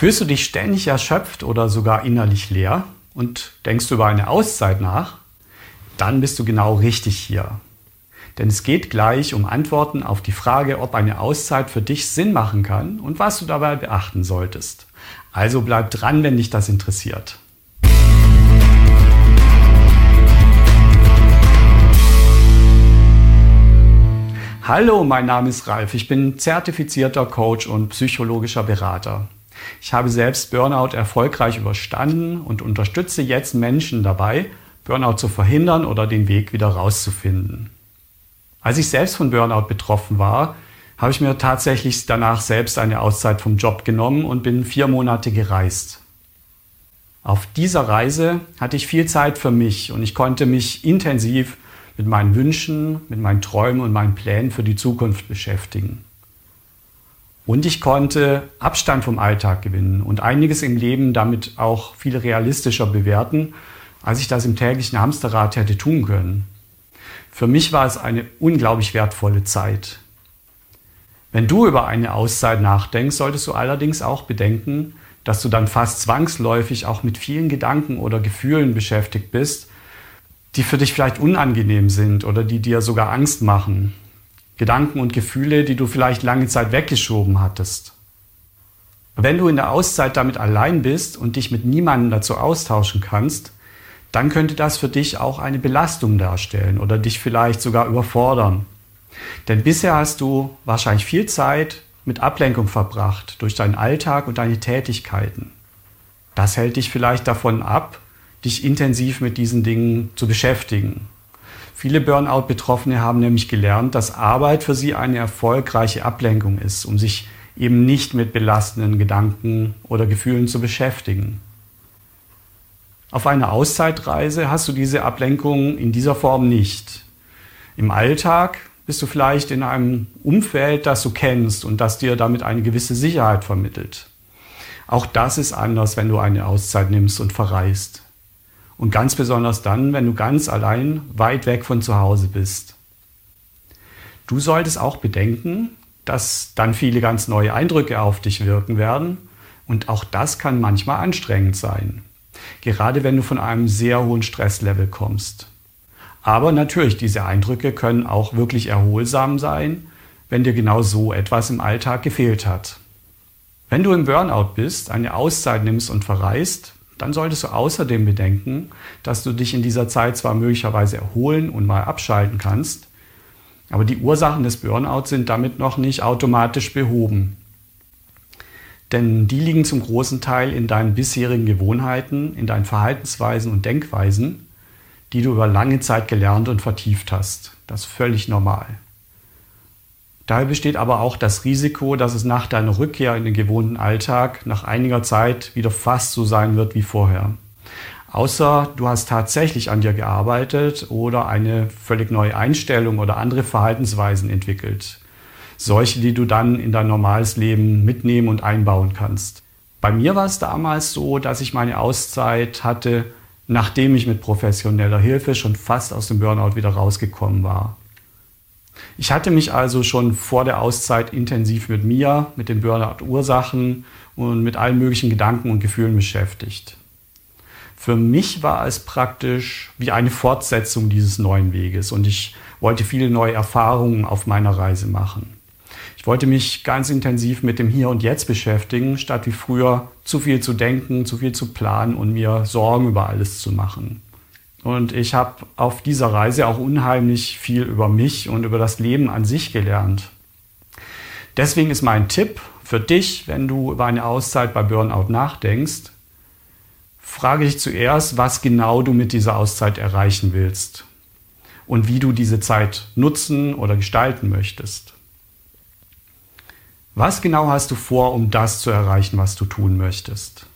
Fühlst du dich ständig erschöpft oder sogar innerlich leer und denkst über eine Auszeit nach? Dann bist du genau richtig hier. Denn es geht gleich um Antworten auf die Frage, ob eine Auszeit für dich Sinn machen kann und was du dabei beachten solltest. Also bleib dran, wenn dich das interessiert. Hallo, mein Name ist Ralf. Ich bin zertifizierter Coach und psychologischer Berater. Ich habe selbst Burnout erfolgreich überstanden und unterstütze jetzt Menschen dabei, Burnout zu verhindern oder den Weg wieder rauszufinden. Als ich selbst von Burnout betroffen war, habe ich mir tatsächlich danach selbst eine Auszeit vom Job genommen und bin vier Monate gereist. Auf dieser Reise hatte ich viel Zeit für mich und ich konnte mich intensiv mit meinen Wünschen, mit meinen Träumen und meinen Plänen für die Zukunft beschäftigen. Und ich konnte Abstand vom Alltag gewinnen und einiges im Leben damit auch viel realistischer bewerten, als ich das im täglichen Hamsterrad hätte tun können. Für mich war es eine unglaublich wertvolle Zeit. Wenn du über eine Auszeit nachdenkst, solltest du allerdings auch bedenken, dass du dann fast zwangsläufig auch mit vielen Gedanken oder Gefühlen beschäftigt bist, die für dich vielleicht unangenehm sind oder die dir sogar Angst machen. Gedanken und Gefühle, die du vielleicht lange Zeit weggeschoben hattest. Wenn du in der Auszeit damit allein bist und dich mit niemandem dazu austauschen kannst, dann könnte das für dich auch eine Belastung darstellen oder dich vielleicht sogar überfordern. Denn bisher hast du wahrscheinlich viel Zeit mit Ablenkung verbracht durch deinen Alltag und deine Tätigkeiten. Das hält dich vielleicht davon ab, dich intensiv mit diesen Dingen zu beschäftigen. Viele Burnout-Betroffene haben nämlich gelernt, dass Arbeit für sie eine erfolgreiche Ablenkung ist, um sich eben nicht mit belastenden Gedanken oder Gefühlen zu beschäftigen. Auf einer Auszeitreise hast du diese Ablenkung in dieser Form nicht. Im Alltag bist du vielleicht in einem Umfeld, das du kennst und das dir damit eine gewisse Sicherheit vermittelt. Auch das ist anders, wenn du eine Auszeit nimmst und verreist. Und ganz besonders dann, wenn du ganz allein weit weg von zu Hause bist. Du solltest auch bedenken, dass dann viele ganz neue Eindrücke auf dich wirken werden. Und auch das kann manchmal anstrengend sein. Gerade wenn du von einem sehr hohen Stresslevel kommst. Aber natürlich, diese Eindrücke können auch wirklich erholsam sein, wenn dir genau so etwas im Alltag gefehlt hat. Wenn du im Burnout bist, eine Auszeit nimmst und verreist, dann solltest du außerdem bedenken, dass du dich in dieser Zeit zwar möglicherweise erholen und mal abschalten kannst, aber die Ursachen des Burnouts sind damit noch nicht automatisch behoben. Denn die liegen zum großen Teil in deinen bisherigen Gewohnheiten, in deinen Verhaltensweisen und Denkweisen, die du über lange Zeit gelernt und vertieft hast. Das ist völlig normal. Daher besteht aber auch das Risiko, dass es nach deiner Rückkehr in den gewohnten Alltag nach einiger Zeit wieder fast so sein wird wie vorher. Außer du hast tatsächlich an dir gearbeitet oder eine völlig neue Einstellung oder andere Verhaltensweisen entwickelt solche, die du dann in dein normales Leben mitnehmen und einbauen kannst. Bei mir war es damals so, dass ich meine Auszeit hatte, nachdem ich mit professioneller Hilfe schon fast aus dem Burnout wieder rausgekommen war. Ich hatte mich also schon vor der Auszeit intensiv mit mir, mit den Burnout-Ursachen und mit allen möglichen Gedanken und Gefühlen beschäftigt. Für mich war es praktisch wie eine Fortsetzung dieses neuen Weges und ich wollte viele neue Erfahrungen auf meiner Reise machen. Ich wollte mich ganz intensiv mit dem Hier und Jetzt beschäftigen, statt wie früher zu viel zu denken, zu viel zu planen und mir Sorgen über alles zu machen. Und ich habe auf dieser Reise auch unheimlich viel über mich und über das Leben an sich gelernt. Deswegen ist mein Tipp für dich, wenn du über eine Auszeit bei Burnout nachdenkst, frage dich zuerst, was genau du mit dieser Auszeit erreichen willst und wie du diese Zeit nutzen oder gestalten möchtest. Was genau hast du vor, um das zu erreichen, was du tun möchtest?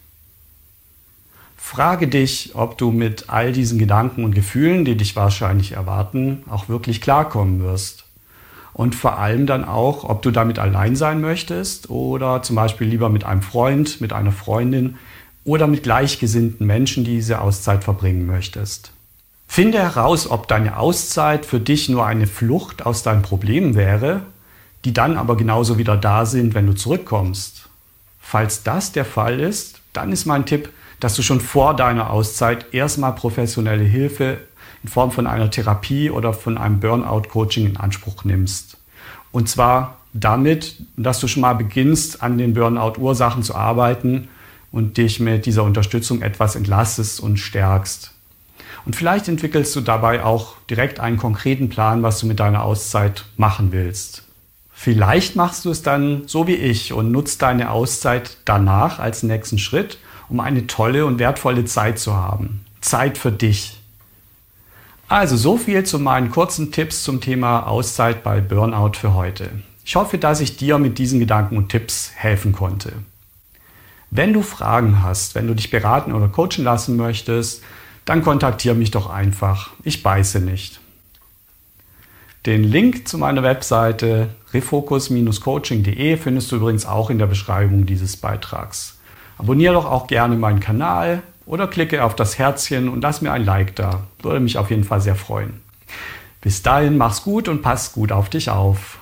Frage dich, ob du mit all diesen Gedanken und Gefühlen, die dich wahrscheinlich erwarten, auch wirklich klarkommen wirst. Und vor allem dann auch, ob du damit allein sein möchtest oder zum Beispiel lieber mit einem Freund, mit einer Freundin oder mit gleichgesinnten Menschen, die diese Auszeit verbringen möchtest. Finde heraus, ob deine Auszeit für dich nur eine Flucht aus deinen Problemen wäre die dann aber genauso wieder da sind, wenn du zurückkommst. Falls das der Fall ist, dann ist mein Tipp, dass du schon vor deiner Auszeit erstmal professionelle Hilfe in Form von einer Therapie oder von einem Burnout-Coaching in Anspruch nimmst. Und zwar damit, dass du schon mal beginnst, an den Burnout-Ursachen zu arbeiten und dich mit dieser Unterstützung etwas entlastest und stärkst. Und vielleicht entwickelst du dabei auch direkt einen konkreten Plan, was du mit deiner Auszeit machen willst. Vielleicht machst du es dann so wie ich und nutzt deine Auszeit danach als nächsten Schritt, um eine tolle und wertvolle Zeit zu haben. Zeit für dich. Also so viel zu meinen kurzen Tipps zum Thema Auszeit bei Burnout für heute. Ich hoffe, dass ich dir mit diesen Gedanken und Tipps helfen konnte. Wenn du Fragen hast, wenn du dich beraten oder coachen lassen möchtest, dann kontaktiere mich doch einfach. Ich beiße nicht. Den Link zu meiner Webseite refocus-coaching.de findest du übrigens auch in der Beschreibung dieses Beitrags. Abonniere doch auch gerne meinen Kanal oder klicke auf das Herzchen und lass mir ein Like da. Würde mich auf jeden Fall sehr freuen. Bis dahin, mach's gut und pass gut auf dich auf.